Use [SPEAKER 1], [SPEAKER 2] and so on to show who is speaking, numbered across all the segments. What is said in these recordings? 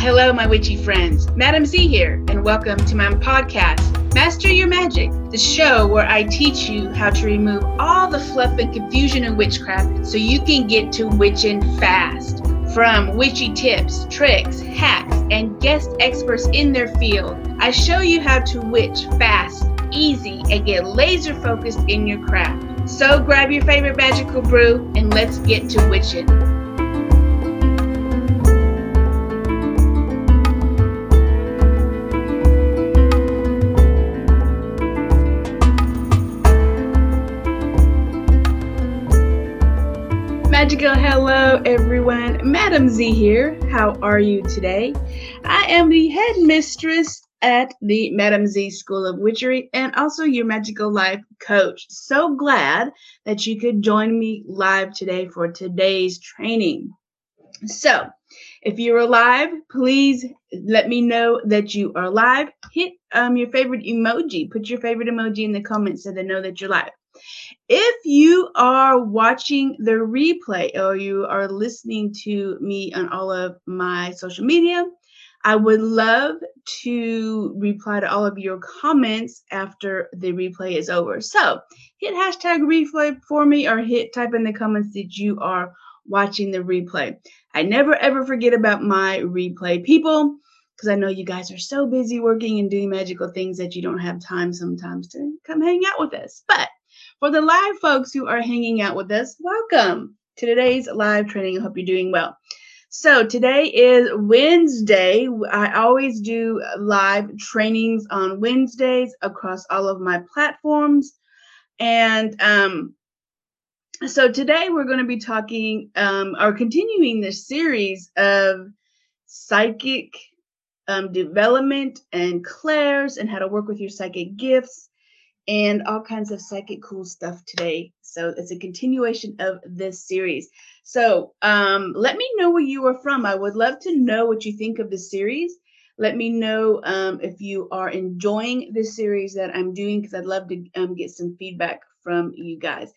[SPEAKER 1] Hello, my witchy friends. Madam Z here, and welcome to my podcast, Master Your Magic, the show where I teach you how to remove all the fluff and confusion in witchcraft so you can get to witching fast. From witchy tips, tricks, hacks, and guest experts in their field, I show you how to witch fast, easy, and get laser focused in your craft. So grab your favorite magical brew and let's get to witching. Hello, everyone. Madam Z here. How are you today? I am the headmistress at the Madam Z School of Witchery and also your magical life coach. So glad that you could join me live today for today's training. So, if you're alive, please let me know that you are live. Hit um, your favorite emoji. Put your favorite emoji in the comments so they know that you're live. If you are watching the replay or you are listening to me on all of my social media, I would love to reply to all of your comments after the replay is over. So hit hashtag replay for me or hit type in the comments that you are watching the replay. I never ever forget about my replay people because I know you guys are so busy working and doing magical things that you don't have time sometimes to come hang out with us. But for the live folks who are hanging out with us, welcome to today's live training. I hope you're doing well. So today is Wednesday. I always do live trainings on Wednesdays across all of my platforms. And um, so today we're going to be talking um, or continuing this series of psychic um, development and clairs and how to work with your psychic gifts and all kinds of psychic cool stuff today. So it's a continuation of this series. So um, let me know where you are from. I would love to know what you think of this series. Let me know um, if you are enjoying this series that I'm doing because I'd love to um, get some feedback from you guys.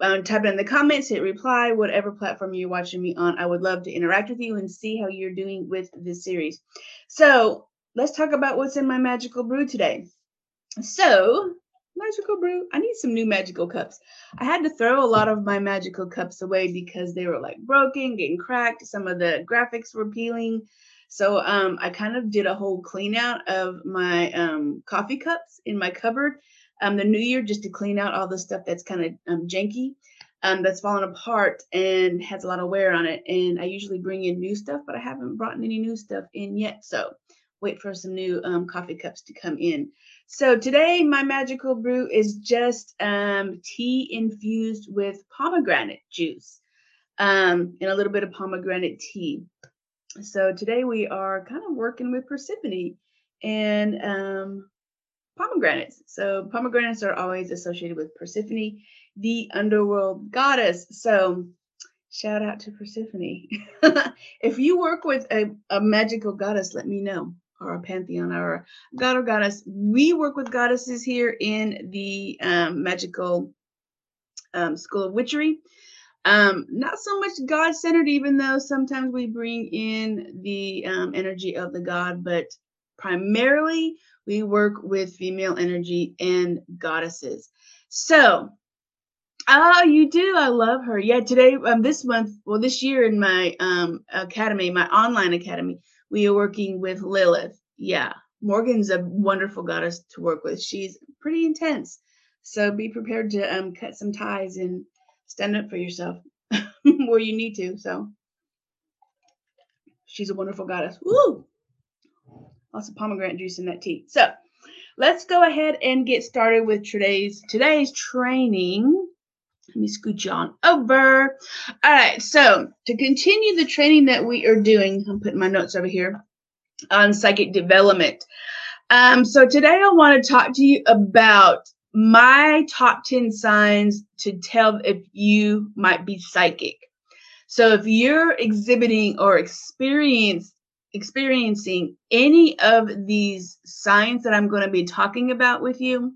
[SPEAKER 1] Um, type it in the comments, hit reply, whatever platform you're watching me on. I would love to interact with you and see how you're doing with this series. So let's talk about what's in my magical brew today. So magical brew. I need some new magical cups. I had to throw a lot of my magical cups away because they were like broken, getting cracked. Some of the graphics were peeling. So um, I kind of did a whole clean out of my um, coffee cups in my cupboard um, the new year just to clean out all the stuff that's kind of um, janky, um, that's fallen apart and has a lot of wear on it. And I usually bring in new stuff, but I haven't brought any new stuff in yet. So wait for some new um, coffee cups to come in. So today my magical brew is just um, tea infused with pomegranate juice um, and a little bit of pomegranate tea. So today we are kind of working with Persephone and um, pomegranates. So pomegranates are always associated with Persephone, the underworld goddess. So shout out to Persephone. if you work with a, a magical goddess, let me know or a pantheon or a god or goddess. We work with goddesses here in the um, magical um, school of witchery. Um, not so much God centered, even though sometimes we bring in the um, energy of the God, but primarily we work with female energy and goddesses. So, oh, you do. I love her. Yeah, today, um, this month, well, this year in my um academy, my online academy, we are working with Lilith. Yeah, Morgan's a wonderful goddess to work with. She's pretty intense. So be prepared to um, cut some ties and stand up for yourself where you need to. So she's a wonderful goddess. Woo! Lots of pomegranate juice in that tea. So let's go ahead and get started with today's today's training. Let me scooch you on over. All right, so to continue the training that we are doing, I'm putting my notes over here on psychic development. Um, so today I want to talk to you about my top 10 signs to tell if you might be psychic. So if you're exhibiting or experience experiencing any of these signs that I'm going to be talking about with you,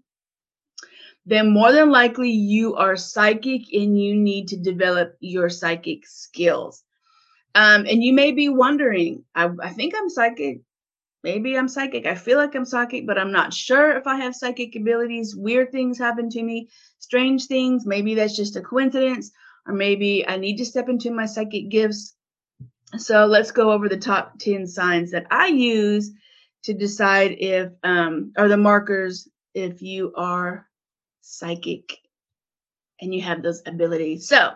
[SPEAKER 1] then more than likely you are psychic and you need to develop your psychic skills. Um, and you may be wondering, I, I think I'm psychic. Maybe I'm psychic. I feel like I'm psychic, but I'm not sure if I have psychic abilities. Weird things happen to me, strange things. Maybe that's just a coincidence, or maybe I need to step into my psychic gifts. So let's go over the top 10 signs that I use to decide if, um, or the markers if you are psychic and you have those abilities. So,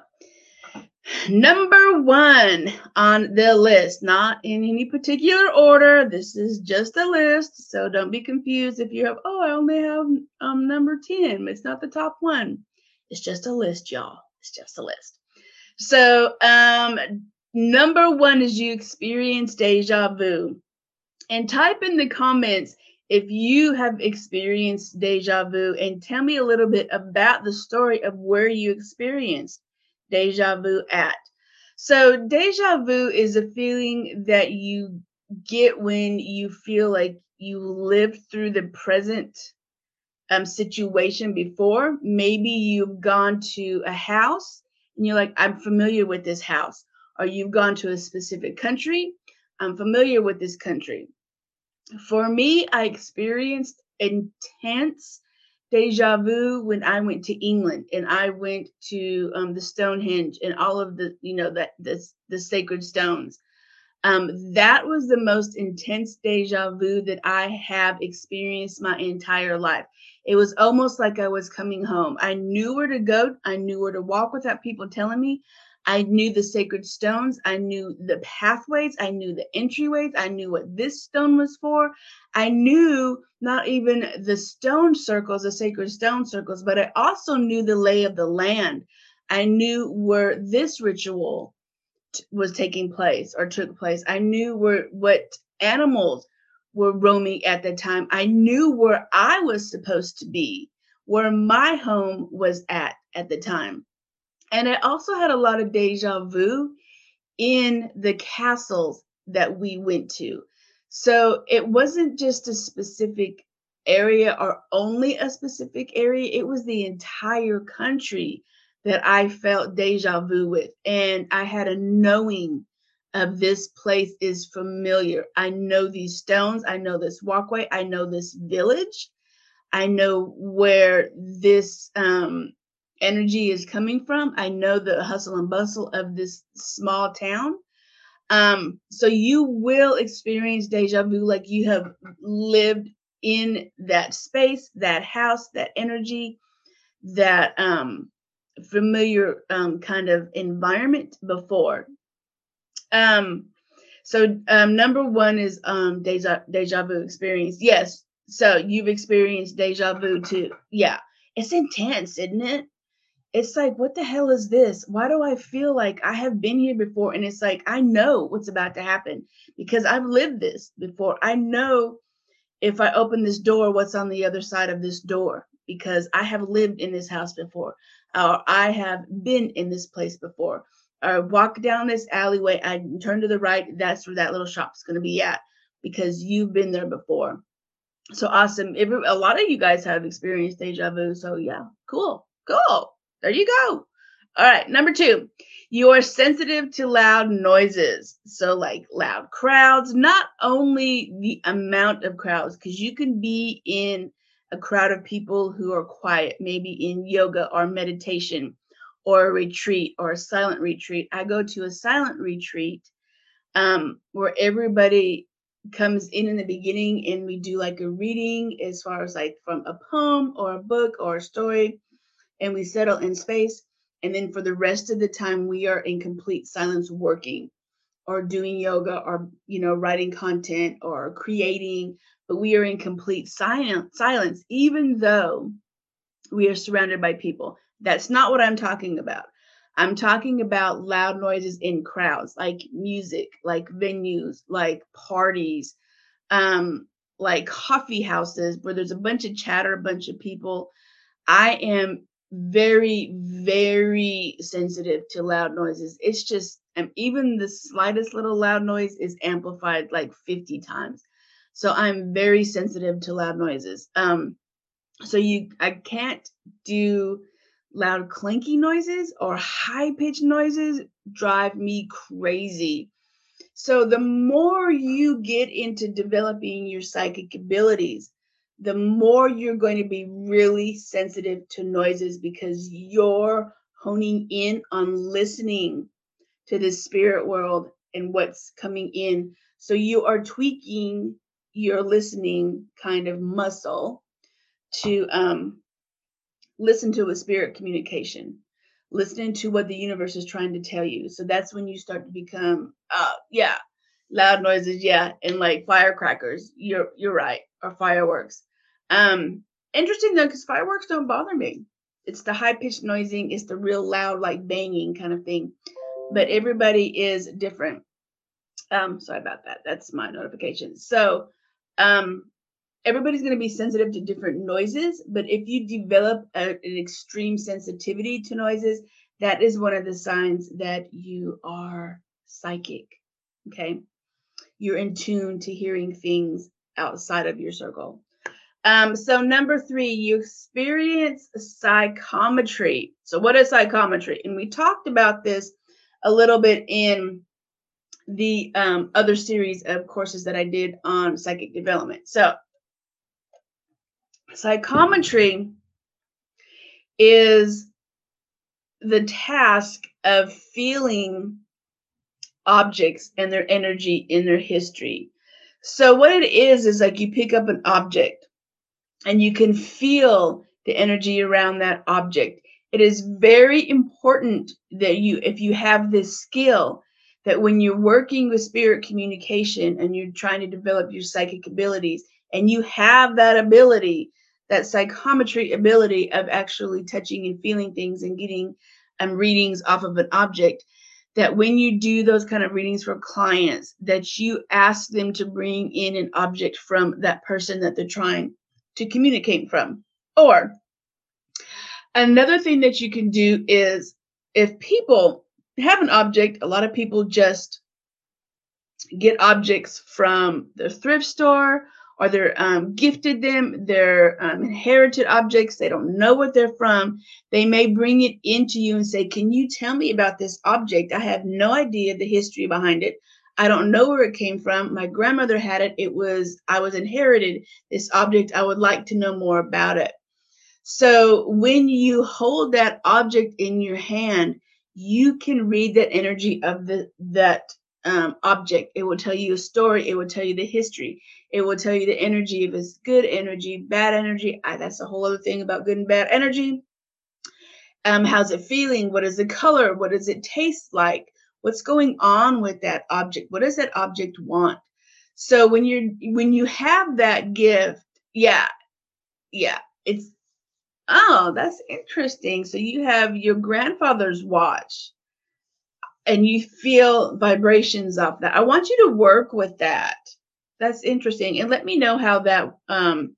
[SPEAKER 1] Number one on the list, not in any particular order. This is just a list, so don't be confused if you have, oh, I only have um number 10. It's not the top one. It's just a list, y'all. It's just a list. So, um, number one is you experience deja vu. And type in the comments if you have experienced deja vu and tell me a little bit about the story of where you experienced deja vu at. So, deja vu is a feeling that you get when you feel like you lived through the present um, situation before. Maybe you've gone to a house and you're like, I'm familiar with this house. Or you've gone to a specific country. I'm familiar with this country. For me, I experienced intense deja vu when I went to England and I went to um, the Stonehenge and all of the, you know, that the, the sacred stones. Um, that was the most intense deja vu that I have experienced my entire life. It was almost like I was coming home. I knew where to go. I knew where to walk without people telling me. I knew the sacred stones. I knew the pathways. I knew the entryways. I knew what this stone was for. I knew not even the stone circles, the sacred stone circles, but I also knew the lay of the land. I knew where this ritual t- was taking place or took place. I knew where what animals were roaming at the time. I knew where I was supposed to be, where my home was at at the time. And I also had a lot of deja vu in the castles that we went to. So it wasn't just a specific area or only a specific area, it was the entire country that I felt deja vu with. And I had a knowing of this place is familiar. I know these stones, I know this walkway, I know this village. I know where this um, energy is coming from. I know the hustle and bustle of this small town. Um, so you will experience deja vu like you have lived in that space, that house, that energy, that um, familiar um, kind of environment before. Um, so um, number one is um, deja deja vu experience. Yes, so you've experienced deja vu too. Yeah, it's intense, isn't it? It's like, what the hell is this? Why do I feel like I have been here before? And it's like, I know what's about to happen because I've lived this before. I know if I open this door, what's on the other side of this door because I have lived in this house before, or I have been in this place before. Or walk down this alleyway, I turn to the right, that's where that little shop's going to be at because you've been there before. So awesome. A lot of you guys have experienced deja vu. So yeah, cool, cool. There you go. All right, number two, you are sensitive to loud noises. So, like loud crowds, not only the amount of crowds, because you can be in a crowd of people who are quiet, maybe in yoga or meditation or a retreat or a silent retreat. I go to a silent retreat um, where everybody comes in in the beginning and we do like a reading as far as like from a poem or a book or a story and we settle in space. And then for the rest of the time, we are in complete silence working or doing yoga or, you know, writing content or creating, but we are in complete silence, silence, even though we are surrounded by people. That's not what I'm talking about. I'm talking about loud noises in crowds, like music, like venues, like parties, um, like coffee houses where there's a bunch of chatter, a bunch of people. I am very, very sensitive to loud noises. It's just, um, even the slightest little loud noise is amplified like 50 times. So I'm very sensitive to loud noises. Um, so you, I can't do loud clanky noises or high pitched noises drive me crazy. So, the more you get into developing your psychic abilities, the more you're going to be really sensitive to noises because you're honing in on listening to the spirit world and what's coming in. So you are tweaking your listening kind of muscle to um, listen to a spirit communication, listening to what the universe is trying to tell you. So that's when you start to become, uh, yeah, loud noises, yeah, and like firecrackers. You're you're right, or fireworks. Um, interesting though, because fireworks don't bother me. It's the high pitched noising, it's the real loud, like banging kind of thing. But everybody is different. Um, sorry about that. That's my notification. So, um, everybody's going to be sensitive to different noises, but if you develop a, an extreme sensitivity to noises, that is one of the signs that you are psychic. Okay. You're in tune to hearing things outside of your circle. Um, so number three, you experience psychometry. So what is psychometry? And we talked about this a little bit in the um, other series of courses that I did on psychic development. So psychometry is the task of feeling objects and their energy in their history. So what it is is like you pick up an object and you can feel the energy around that object. It is very important that you, if you have this skill, that when you're working with spirit communication and you're trying to develop your psychic abilities, and you have that ability, that psychometry ability of actually touching and feeling things and getting um, readings off of an object, that when you do those kind of readings for clients, that you ask them to bring in an object from that person that they're trying to communicate from. Or another thing that you can do is if people have an object, a lot of people just get objects from the thrift store or they're um, gifted them, they're um, inherited objects, they don't know what they're from. They may bring it into you and say, Can you tell me about this object? I have no idea the history behind it. I don't know where it came from. My grandmother had it. It was, I was inherited this object. I would like to know more about it. So when you hold that object in your hand, you can read that energy of the that um, object. It will tell you a story. It will tell you the history. It will tell you the energy if it's good energy, bad energy. I, that's a whole other thing about good and bad energy. Um, how's it feeling? What is the color? What does it taste like? what's going on with that object what does that object want so when you're when you have that gift yeah yeah it's oh that's interesting so you have your grandfather's watch and you feel vibrations of that. I want you to work with that. That's interesting. And let me know how that um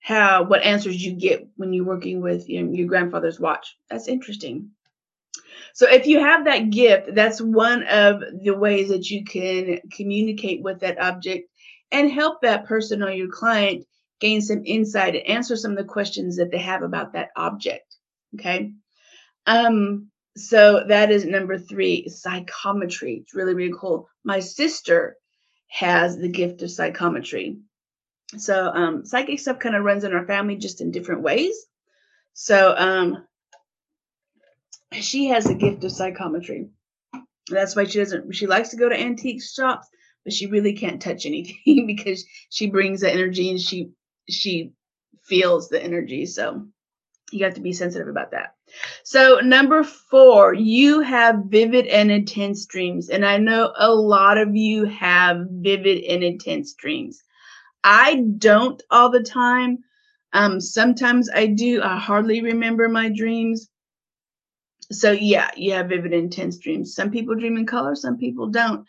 [SPEAKER 1] how what answers you get when you're working with your, your grandfather's watch. That's interesting. So if you have that gift, that's one of the ways that you can communicate with that object and help that person or your client gain some insight and answer some of the questions that they have about that object. Okay. Um, so that is number three, psychometry. It's really, really cool. My sister has the gift of psychometry. So um, psychic stuff kind of runs in our family just in different ways. So um, she has a gift of psychometry. That's why she doesn't, she likes to go to antique shops, but she really can't touch anything because she brings the energy and she, she feels the energy. So you have to be sensitive about that. So, number four, you have vivid and intense dreams. And I know a lot of you have vivid and intense dreams. I don't all the time. Um, sometimes I do. I hardly remember my dreams so yeah, you have vivid, intense dreams. Some people dream in color, some people don't.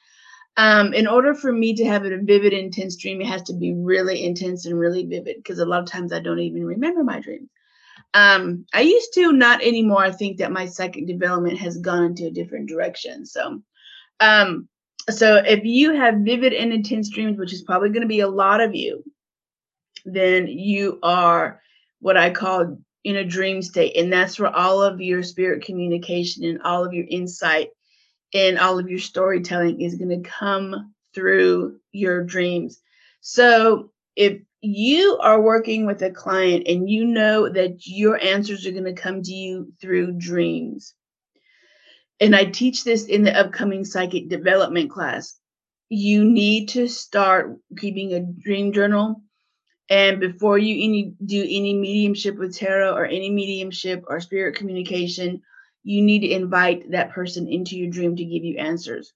[SPEAKER 1] Um, in order for me to have a vivid, intense dream, it has to be really intense and really vivid because a lot of times I don't even remember my dreams. Um, I used to, not anymore. I think that my psychic development has gone into a different direction. So, um, so if you have vivid and intense dreams, which is probably going to be a lot of you, then you are what I call in a dream state. And that's where all of your spirit communication and all of your insight and all of your storytelling is going to come through your dreams. So if you are working with a client and you know that your answers are going to come to you through dreams, and I teach this in the upcoming psychic development class, you need to start keeping a dream journal. And before you any do any mediumship with tarot or any mediumship or spirit communication, you need to invite that person into your dream to give you answers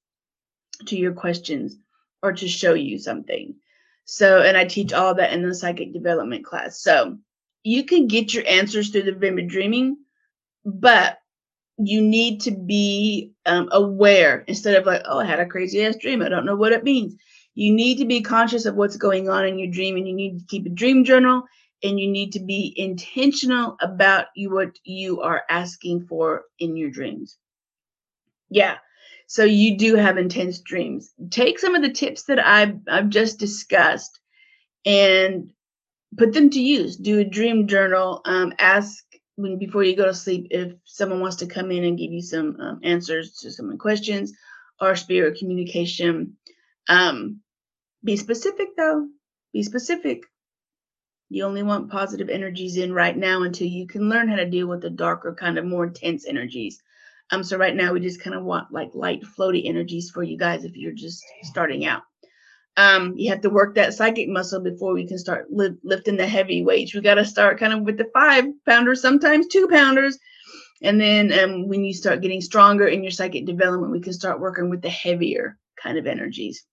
[SPEAKER 1] to your questions or to show you something. So, and I teach all that in the psychic development class. So, you can get your answers through the vivid dreaming, but you need to be um, aware instead of like, oh, I had a crazy ass dream. I don't know what it means. You need to be conscious of what's going on in your dream and you need to keep a dream journal and you need to be intentional about you what you are asking for in your dreams. Yeah. So you do have intense dreams. Take some of the tips that I've I've just discussed and put them to use. Do a dream journal. Um, ask when before you go to sleep if someone wants to come in and give you some um, answers to some questions or spirit communication um, be specific though be specific you only want positive energies in right now until you can learn how to deal with the darker kind of more intense energies um so right now we just kind of want like light floaty energies for you guys if you're just starting out um, you have to work that psychic muscle before we can start li- lifting the heavy weights. We got to start kind of with the five pounders, sometimes two pounders. And then um, when you start getting stronger in your psychic development, we can start working with the heavier kind of energies.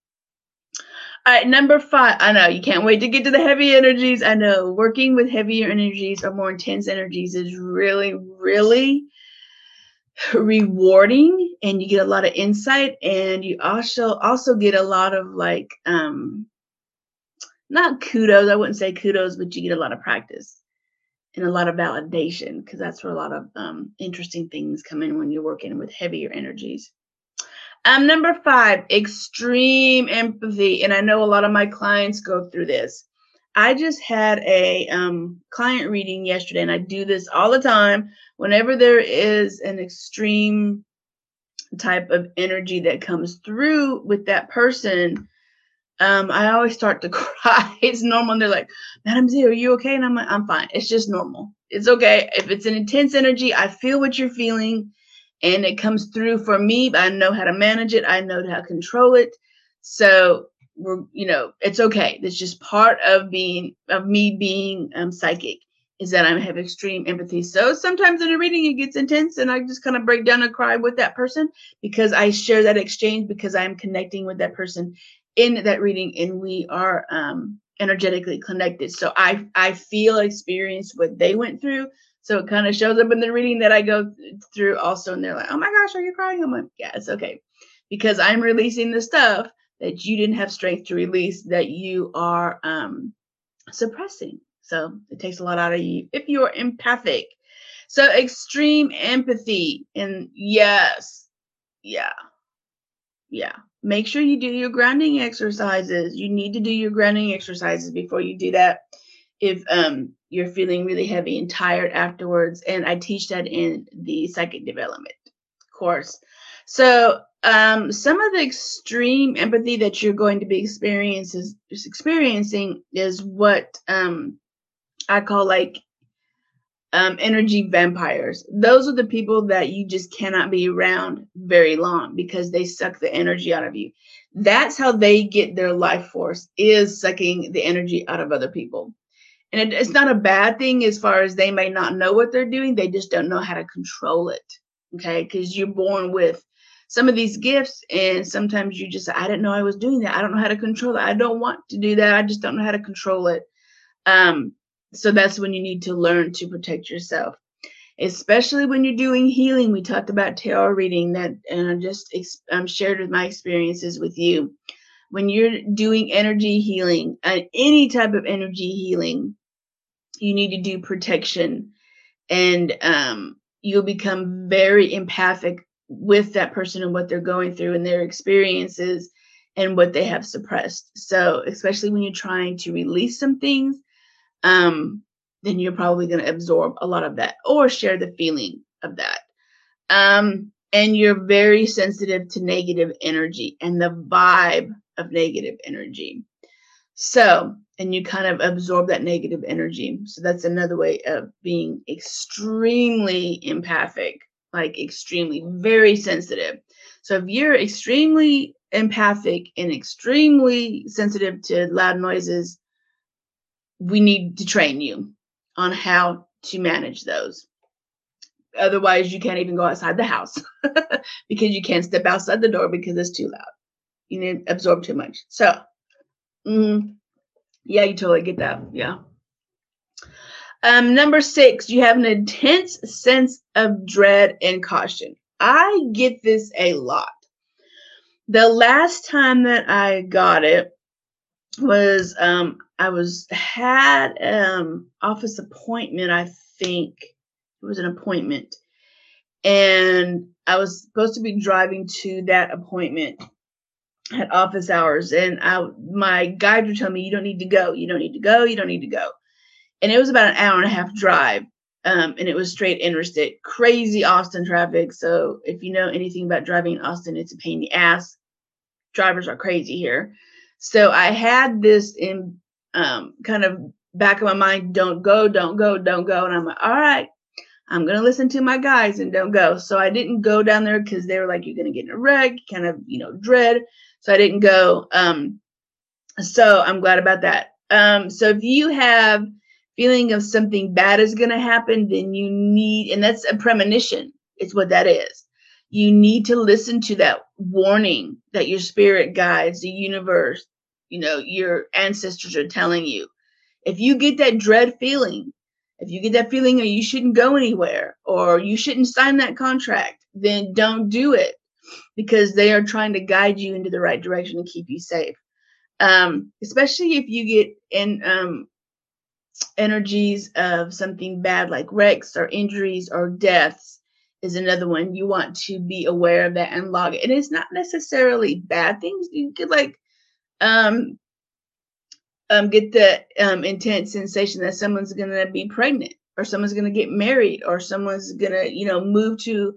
[SPEAKER 1] All right, number five. I know you can't wait to get to the heavy energies. I know working with heavier energies or more intense energies is really, really rewarding and you get a lot of insight and you also also get a lot of like um not kudos i wouldn't say kudos but you get a lot of practice and a lot of validation because that's where a lot of um, interesting things come in when you're working with heavier energies. Um number five extreme empathy and i know a lot of my clients go through this I just had a um, client reading yesterday, and I do this all the time. Whenever there is an extreme type of energy that comes through with that person, um, I always start to cry. it's normal. And they're like, Madam Z, are you okay? And I'm like, I'm fine. It's just normal. It's okay. If it's an intense energy, I feel what you're feeling and it comes through for me. but I know how to manage it. I know how to control it. So we're you know it's okay. It's just part of being of me being um, psychic is that i have extreme empathy. So sometimes in a reading it gets intense and i just kind of break down and cry with that person because i share that exchange because i'm connecting with that person in that reading and we are um, energetically connected. So i i feel experience what they went through. So it kind of shows up in the reading that i go through also and they're like oh my gosh are you crying? I'm like yeah it's okay. Because i'm releasing the stuff that you didn't have strength to release that you are um, suppressing. So it takes a lot out of you if you're empathic. So extreme empathy. And yes, yeah, yeah. Make sure you do your grounding exercises. You need to do your grounding exercises before you do that. If um, you're feeling really heavy and tired afterwards, and I teach that in the psychic development course. So um, some of the extreme empathy that you're going to be experiencing experiencing is what um, I call like um, energy vampires. Those are the people that you just cannot be around very long because they suck the energy out of you. That's how they get their life force is sucking the energy out of other people. And it, it's not a bad thing as far as they may not know what they're doing. They just don't know how to control it. Okay. Because you're born with some of these gifts and sometimes you just i didn't know i was doing that. I don't know how to control it. I don't want to do that. I just don't know how to control it. Um so that's when you need to learn to protect yourself. Especially when you're doing healing. We talked about tarot reading that and i just um, shared with my experiences with you. When you're doing energy healing uh, any type of energy healing you need to do protection. And um, you'll become very empathic with that person and what they're going through and their experiences and what they have suppressed. So, especially when you're trying to release some things, um, then you're probably going to absorb a lot of that or share the feeling of that. Um, and you're very sensitive to negative energy and the vibe of negative energy. So, and you kind of absorb that negative energy. So, that's another way of being extremely empathic, like extremely, very sensitive. So, if you're extremely empathic and extremely sensitive to loud noises, we need to train you on how to manage those. Otherwise, you can't even go outside the house because you can't step outside the door because it's too loud. You need to absorb too much. So, mm, yeah, you totally get that. Yeah. Um, number six, you have an intense sense of dread and caution. I get this a lot. The last time that I got it was um I was had um office appointment, I think it was an appointment. And I was supposed to be driving to that appointment at office hours. And I my guide would tell me, you don't need to go, you don't need to go, you don't need to go. And it was about an hour and a half drive. Um, and it was straight interstate, crazy Austin traffic. So if you know anything about driving in Austin, it's a pain in the ass. Drivers are crazy here. So I had this in um, kind of back of my mind, don't go, don't go, don't go. And I'm like, all right, I'm going to listen to my guys and don't go. So I didn't go down there because they were like, you're going to get in a wreck, kind of, you know, dread. So I didn't go. Um, so I'm glad about that. Um, so if you have feeling of something bad is going to happen, then you need, and that's a premonition. It's what that is. You need to listen to that warning that your spirit guides, the universe, you know, your ancestors are telling you. If you get that dread feeling, if you get that feeling that you shouldn't go anywhere or you shouldn't sign that contract, then don't do it because they are trying to guide you into the right direction and keep you safe. Um, especially if you get in um, energies of something bad like wrecks or injuries or deaths is another one. You want to be aware of that and log it. And it's not necessarily bad things. You could like um um, get the um, intense sensation that someone's to be pregnant or someone's to get married or someone's to, you know, move to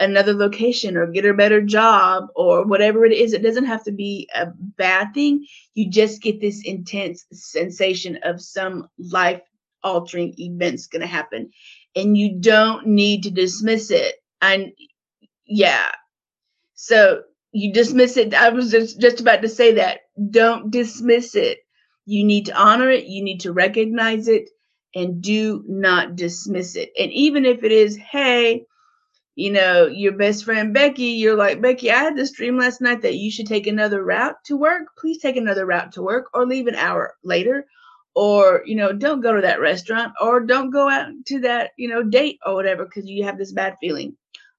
[SPEAKER 1] another location or get a better job or whatever it is. It doesn't have to be a bad thing. You just get this intense sensation of some life altering events going to happen and you don't need to dismiss it. And yeah. So you dismiss it. I was just, just about to say that. Don't dismiss it you need to honor it, you need to recognize it, and do not dismiss it. And even if it is, hey, you know, your best friend Becky, you're like, Becky, I had this dream last night that you should take another route to work. Please take another route to work or leave an hour later. Or, you know, don't go to that restaurant or don't go out to that, you know, date or whatever because you have this bad feeling.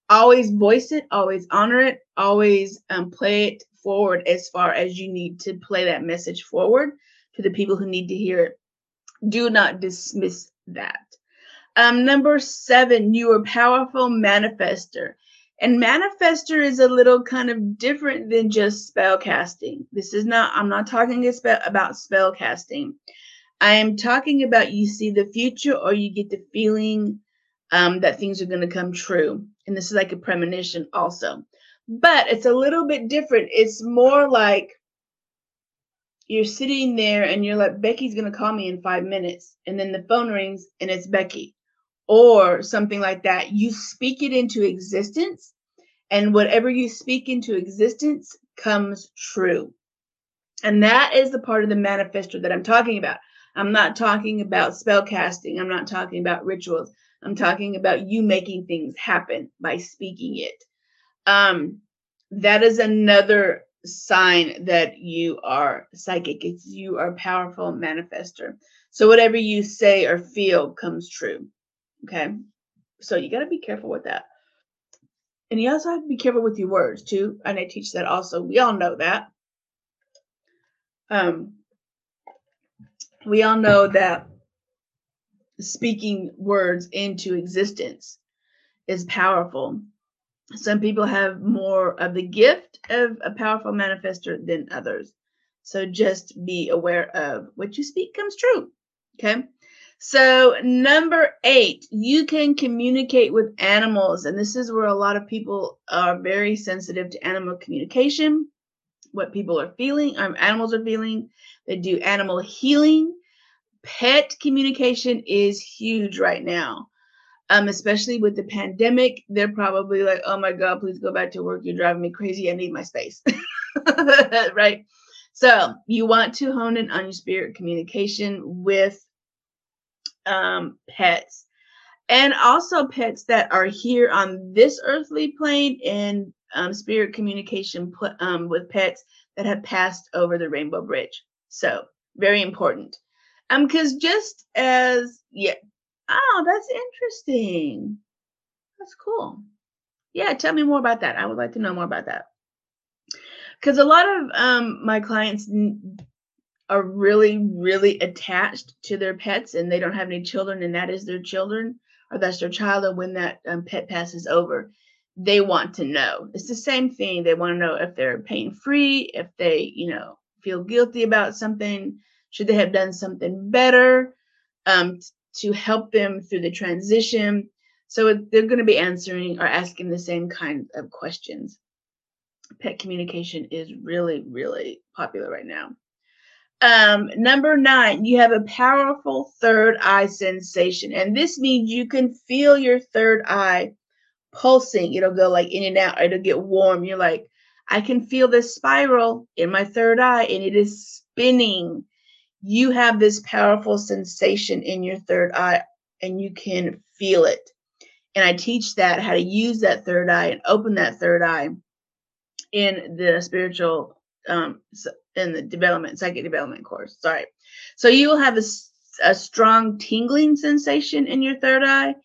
[SPEAKER 1] Always voice it, always honor it, always um, play it forward as far as you need to play that message forward to the people who need to hear it. Do not dismiss that. Um, number seven, you are powerful manifester. And manifester is a little kind of different than just spell casting. This is not, I'm not talking about spell casting. I am talking about you see the future or you get the feeling um, that things are going to come true. And this is like a premonition also. But it's a little bit different. It's more like you're sitting there and you're like, Becky's going to call me in five minutes. And then the phone rings and it's Becky or something like that. You speak it into existence, and whatever you speak into existence comes true. And that is the part of the manifesto that I'm talking about. I'm not talking about spell casting. I'm not talking about rituals. I'm talking about you making things happen by speaking it. Um, that is another sign that you are psychic. It's you are powerful manifester. So whatever you say or feel comes true. Okay. So you got to be careful with that. And you also have to be careful with your words too. And I teach that also. We all know that. Um, we all know that speaking words into existence is powerful some people have more of the gift of a powerful manifester than others. So just be aware of what you speak comes true. Okay. So, number eight, you can communicate with animals. And this is where a lot of people are very sensitive to animal communication, what people are feeling, um, animals are feeling. They do animal healing. Pet communication is huge right now, um, especially with the pandemic. They're probably like, oh my God, please go back to work. You're driving me crazy. I need my space. right? So, you want to hone in on your spirit communication with um, pets. And also pets that are here on this earthly plane and um, spirit communication put, um, with pets that have passed over the rainbow bridge. So very important. Um because just as yeah. Oh that's interesting. That's cool. Yeah tell me more about that. I would like to know more about that. Because a lot of um my clients are really, really attached to their pets and they don't have any children and that is their children or that's their child, and when that um, pet passes over, they want to know. It's the same thing. They want to know if they're pain free, if they, you know, feel guilty about something, should they have done something better um, to help them through the transition. So they're going to be answering or asking the same kind of questions. Pet communication is really, really popular right now. Um, number nine, you have a powerful third eye sensation. And this means you can feel your third eye pulsing. It'll go like in and out, it'll get warm. You're like, I can feel this spiral in my third eye and it is spinning. You have this powerful sensation in your third eye and you can feel it. And I teach that how to use that third eye and open that third eye in the spiritual um, in the development psychic development course. Sorry. So you will have a, a strong tingling sensation in your third eye.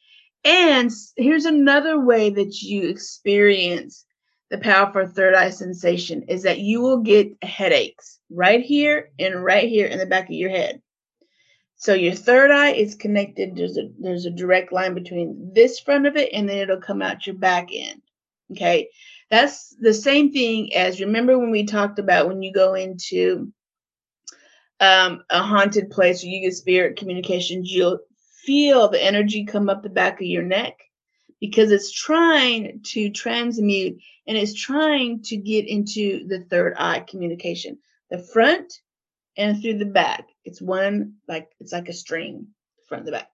[SPEAKER 1] And here's another way that you experience the powerful third eye sensation is that you will get headaches right here and right here in the back of your head. So your third eye is connected. There's a there's a direct line between this front of it and then it'll come out your back end. Okay. That's the same thing as remember when we talked about when you go into um, a haunted place or you get spirit communications, you'll feel the energy come up the back of your neck because it's trying to transmute and it's trying to get into the third eye communication, the front and through the back. It's one like it's like a string, front and the back.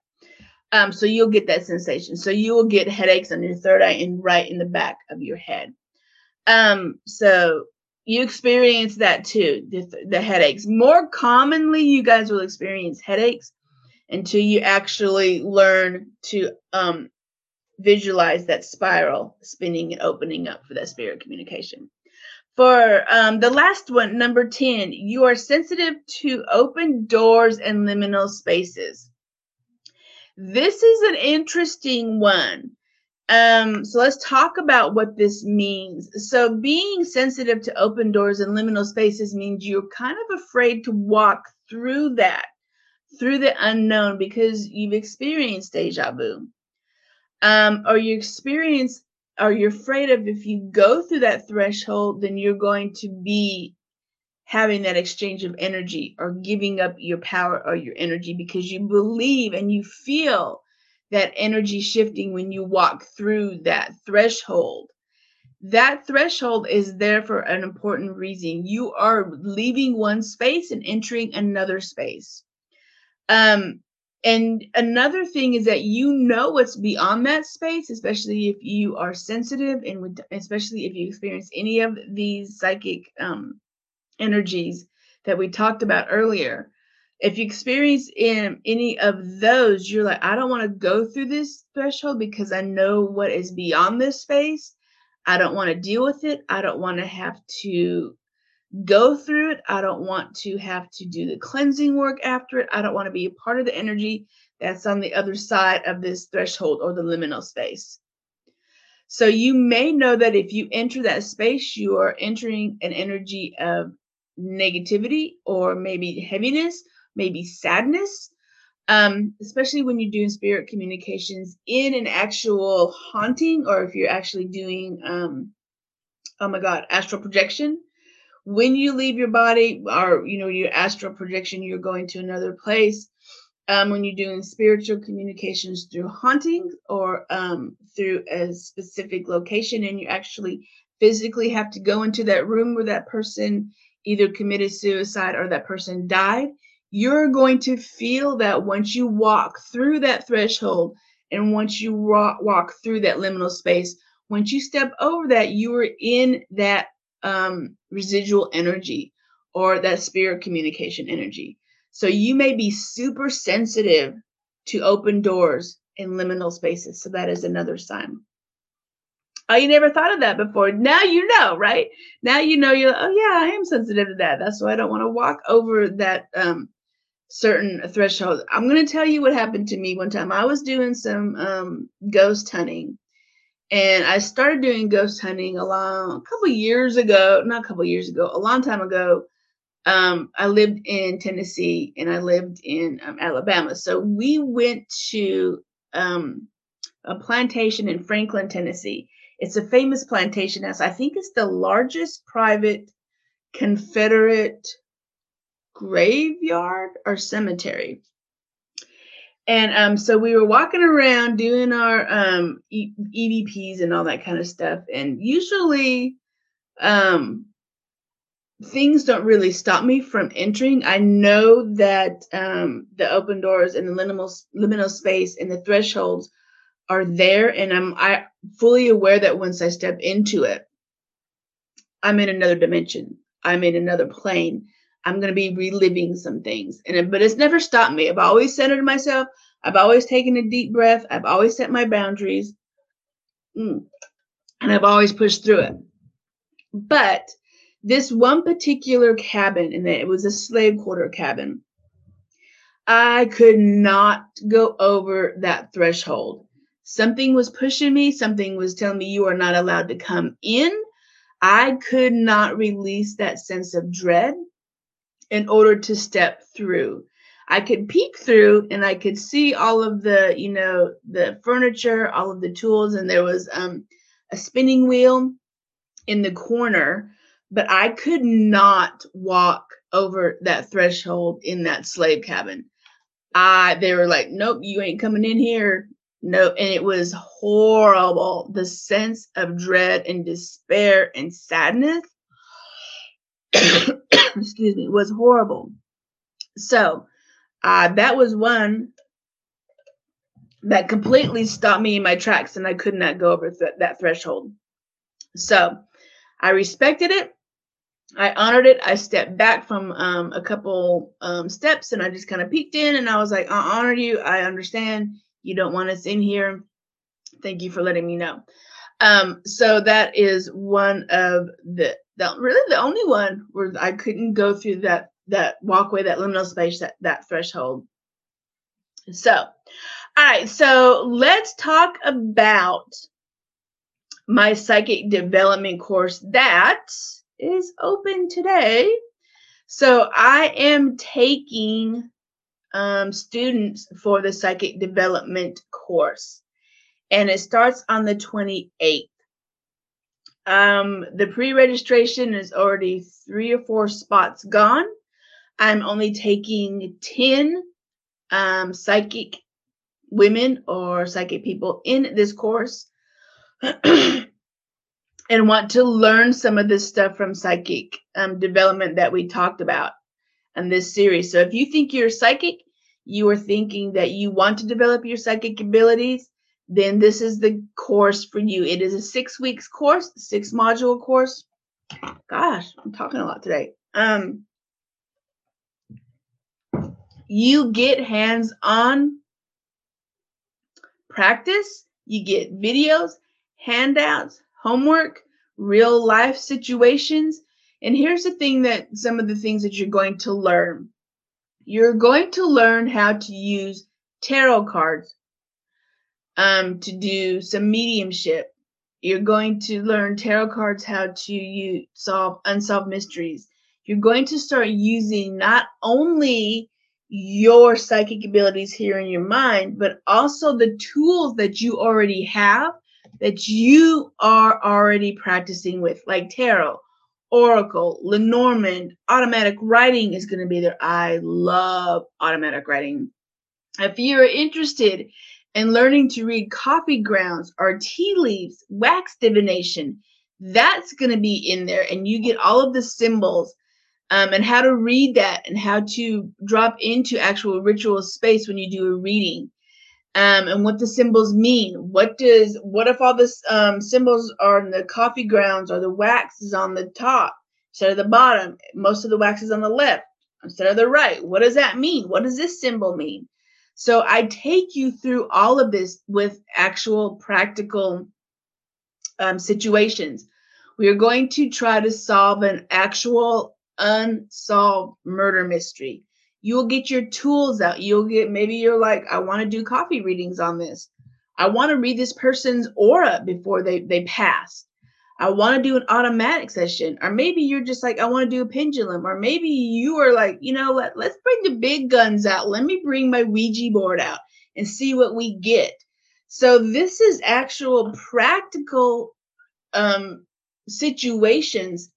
[SPEAKER 1] Um, so you'll get that sensation. So you will get headaches on your third eye and right in the back of your head. Um, so you experience that too, the, the headaches. More commonly, you guys will experience headaches until you actually learn to um, visualize that spiral spinning and opening up for that spirit communication. For um, the last one, number 10, you are sensitive to open doors and liminal spaces. This is an interesting one um, so let's talk about what this means. So being sensitive to open doors and liminal spaces means you're kind of afraid to walk through that, through the unknown, because you've experienced deja vu. Um, or you experience or you're afraid of if you go through that threshold, then you're going to be having that exchange of energy or giving up your power or your energy because you believe and you feel that energy shifting when you walk through that threshold. That threshold is there for an important reason. You are leaving one space and entering another space. Um, and another thing is that you know what's beyond that space, especially if you are sensitive and especially if you experience any of these psychic um, energies that we talked about earlier if you experience in any of those, you're like, I don't want to go through this threshold because I know what is beyond this space. I don't want to deal with it. I don't want to have to go through it. I don't want to have to do the cleansing work after it. I don't want to be a part of the energy that's on the other side of this threshold or the liminal space. So you may know that if you enter that space, you are entering an energy of negativity or maybe heaviness maybe sadness, um, especially when you're doing spirit communications in an actual haunting or if you're actually doing, um, oh my God, astral projection. When you leave your body or, you know, your astral projection, you're going to another place. um, when you're doing spiritual communications through haunting or um, through a specific location, and you actually physically have to go into that room where that person either committed suicide or that person died, you're going to feel that once you walk through that threshold and once you walk through that liminal space, once you step over that, you are in that um, residual energy or that spirit communication energy. So you may be super sensitive to open doors in liminal spaces. So that is another sign. Oh, you never thought of that before. Now you know, right? Now you know you're oh yeah, I am sensitive to that. That's why I don't want to walk over that um certain threshold. I'm gonna tell you what happened to me one time. I was doing some um ghost hunting and I started doing ghost hunting a long a couple years ago, not a couple years ago, a long time ago. Um, I lived in Tennessee and I lived in um, Alabama. So we went to um, a plantation in Franklin, Tennessee. It's a famous plantation house. I think it's the largest private Confederate graveyard or cemetery. And um, so we were walking around doing our um, EVPs and all that kind of stuff. And usually, um, things don't really stop me from entering. I know that um, the open doors and the liminal, liminal space and the thresholds are there, and I'm I fully aware that once I step into it, I'm in another dimension. I'm in another plane. I'm going to be reliving some things. And but it's never stopped me. I've always centered myself. I've always taken a deep breath. I've always set my boundaries. Mm. And I've always pushed through it. But this one particular cabin, and it was a slave quarter cabin, I could not go over that threshold. Something was pushing me, something was telling me you are not allowed to come in. I could not release that sense of dread in order to step through. I could peek through and I could see all of the, you know, the furniture, all of the tools, and there was um, a spinning wheel in the corner, but I could not walk over that threshold in that slave cabin. I they were like, nope, you ain't coming in here. No, and it was horrible. The sense of dread and despair and sadness excuse me, was horrible. So uh, that was one that completely stopped me in my tracks, and I could not go over th- that threshold. So I respected it. I honored it. I stepped back from um, a couple um, steps and I just kind of peeked in and I was like, I honor you. I understand you don't want us in here. Thank you for letting me know. Um, so that is one of the the really the only one where I couldn't go through that that walkway, that liminal space, that that threshold. So, all right, so let's talk about my psychic development course that is open today. So I am taking um, students for the psychic development course, and it starts on the 28th. Um, the pre-registration is already three or four spots gone. I'm only taking 10 um, psychic women or psychic people in this course and want to learn some of this stuff from psychic um, development that we talked about in this series. So if you think you're psychic, you are thinking that you want to develop your psychic abilities, then this is the course for you. It is a six weeks course, six module course. Gosh, I'm talking a lot today. Um, you get hands on practice, you get videos, handouts, homework, real life situations. And here's the thing that some of the things that you're going to learn you're going to learn how to use tarot cards um, to do some mediumship. You're going to learn tarot cards how to you solve unsolved mysteries. You're going to start using not only your psychic abilities here in your mind, but also the tools that you already have that you are already practicing with, like tarot, oracle, Lenormand, automatic writing is going to be there. I love automatic writing. If you're interested in learning to read coffee grounds or tea leaves, wax divination, that's going to be in there. And you get all of the symbols um, and how to read that and how to drop into actual ritual space when you do a reading um, and what the symbols mean. What does what if all the um, symbols are in the coffee grounds or the wax is on the top instead of the bottom? Most of the wax is on the left instead of the right. What does that mean? What does this symbol mean? So I take you through all of this with actual practical um, situations. We are going to try to solve an actual unsolved murder mystery you'll get your tools out. You'll get maybe you're like, I want to do coffee readings on this. I want to read this person's aura before they they pass. I want to do an automatic session. Or maybe you're just like, I want to do a pendulum. Or maybe you are like, you know, let, let's bring the big guns out. Let me bring my Ouija board out and see what we get. So this is actual practical um, situations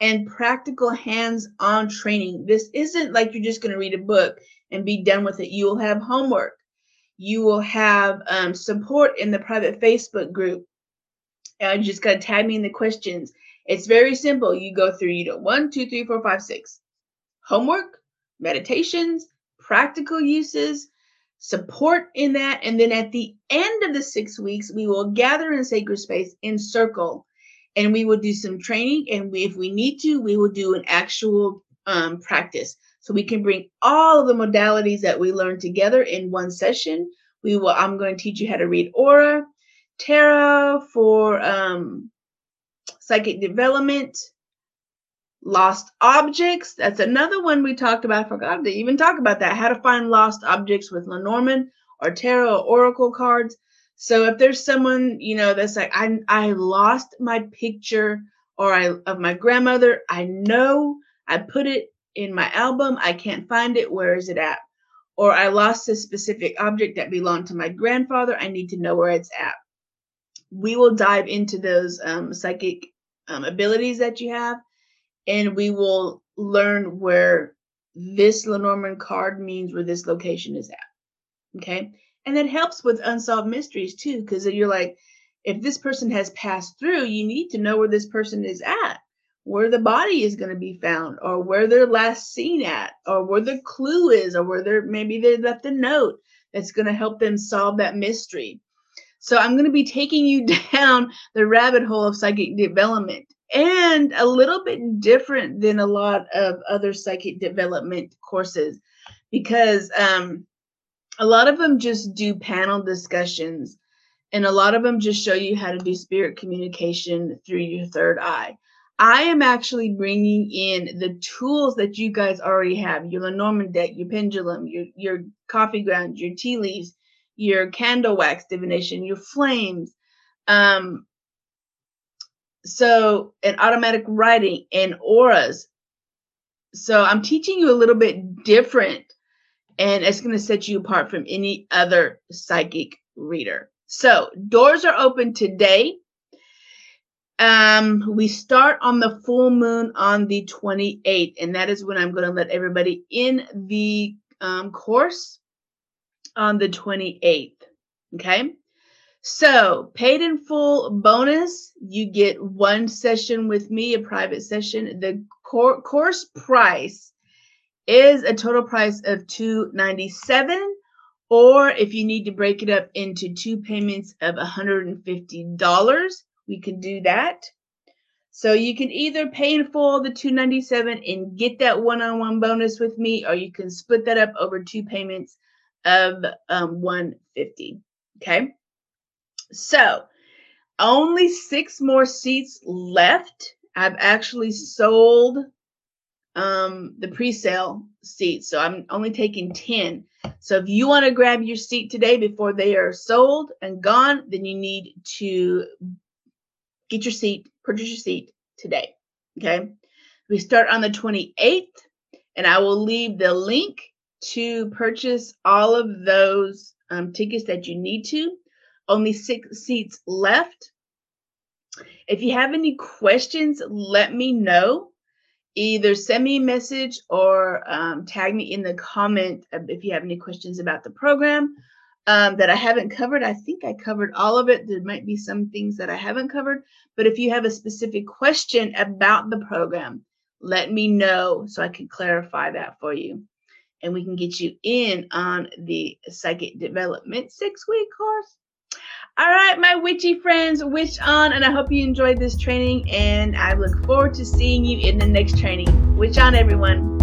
[SPEAKER 1] and practical hands on training. This isn't like you're just going to read a book and be done with it. You will have homework. You will have um, support in the private Facebook group. And just got to tag me in the questions. It's very simple. You go through, you know, one, two, three, four, five, six. Homework, meditations, practical uses, support in that. And then at the end of the six weeks, we will gather in sacred space in circle and we will do some training and we, if we need to we will do an actual um, practice so we can bring all of the modalities that we learned together in one session we will i'm going to teach you how to read aura tarot for um, psychic development lost objects that's another one we talked about i forgot to even talk about that how to find lost objects with lenormand or tarot or oracle cards so if there's someone, you know, that's like, I I lost my picture or I of my grandmother, I know I put it in my album, I can't find it, where is it at? Or I lost a specific object that belonged to my grandfather, I need to know where it's at. We will dive into those um, psychic um, abilities that you have, and we will learn where this Lenormand card means where this location is at. Okay. And that helps with unsolved mysteries too, because you're like, if this person has passed through, you need to know where this person is at, where the body is going to be found, or where they're last seen at, or where the clue is, or where they're maybe they left a note that's going to help them solve that mystery. So I'm going to be taking you down the rabbit hole of psychic development and a little bit different than a lot of other psychic development courses because um, a lot of them just do panel discussions and a lot of them just show you how to do spirit communication through your third eye. I am actually bringing in the tools that you guys already have your Lenormand deck, your pendulum, your, your coffee ground, your tea leaves, your candle wax divination, your flames. Um, so, and automatic writing and auras. So, I'm teaching you a little bit different and it's going to set you apart from any other psychic reader. So, doors are open today. Um, we start on the full moon on the 28th, and that is when I'm going to let everybody in the um, course on the 28th. Okay. So, paid in full bonus, you get one session with me, a private session. The cor- course price is a total price of 297 or if you need to break it up into two payments of $150 we can do that so you can either pay in full the 297 and get that one-on-one bonus with me or you can split that up over two payments of um, 150 okay so only six more seats left i've actually sold um, the pre-sale seats. So I'm only taking 10. So if you want to grab your seat today before they are sold and gone, then you need to get your seat, purchase your seat today. Okay. We start on the 28th, and I will leave the link to purchase all of those um, tickets that you need to. Only six seats left. If you have any questions, let me know either send me a message or um, tag me in the comment if you have any questions about the program um, that I haven't covered. I think I covered all of it. There might be some things that I haven't covered, but if you have a specific question about the program, let me know so I can clarify that for you. And we can get you in on the psychic development six week course. All right, my witchy friends, witch on, and I hope you enjoyed this training. And I look forward to seeing you in the next training. Witch on, everyone.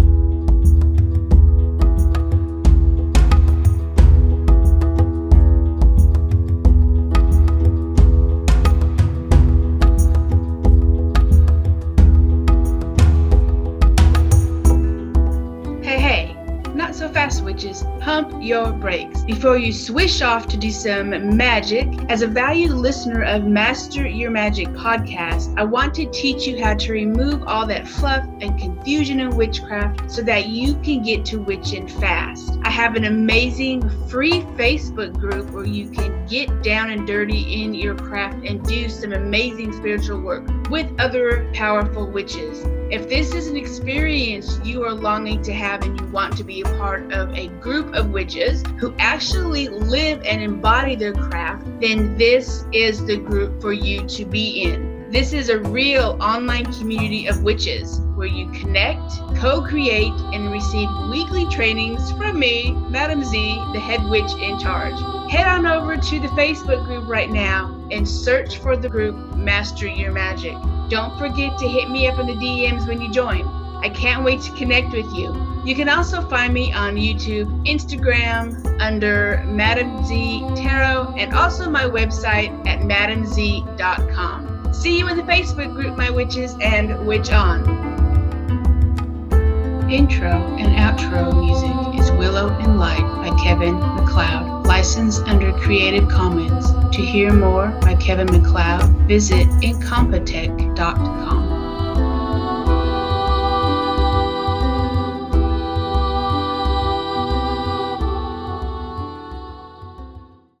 [SPEAKER 1] Pump your brakes before you swish off to do some magic. As a valued listener of Master Your Magic podcast, I want to teach you how to remove all that fluff and confusion in witchcraft so that you can get to witching fast. I have an amazing free Facebook group where you can get down and dirty in your craft and do some amazing spiritual work with other powerful witches. If this is an experience you are longing to have and you want to be a part of a group of witches who actually live and embody their craft, then this is the group for you to be in. This is a real online community of witches where you connect, co create, and receive weekly trainings from me, Madam Z, the head witch in charge. Head on over to the Facebook group right now and search for the group Master Your Magic. Don't forget to hit me up in the DMs when you join. I can't wait to connect with you. You can also find me on YouTube, Instagram under Madam Z Tarot, and also my website at madamz.com. See you in the Facebook group, my witches, and witch on. Intro and outro music is Willow and Light by Kevin MacLeod, licensed under Creative Commons. To hear more by Kevin MacLeod, visit incompetech.com.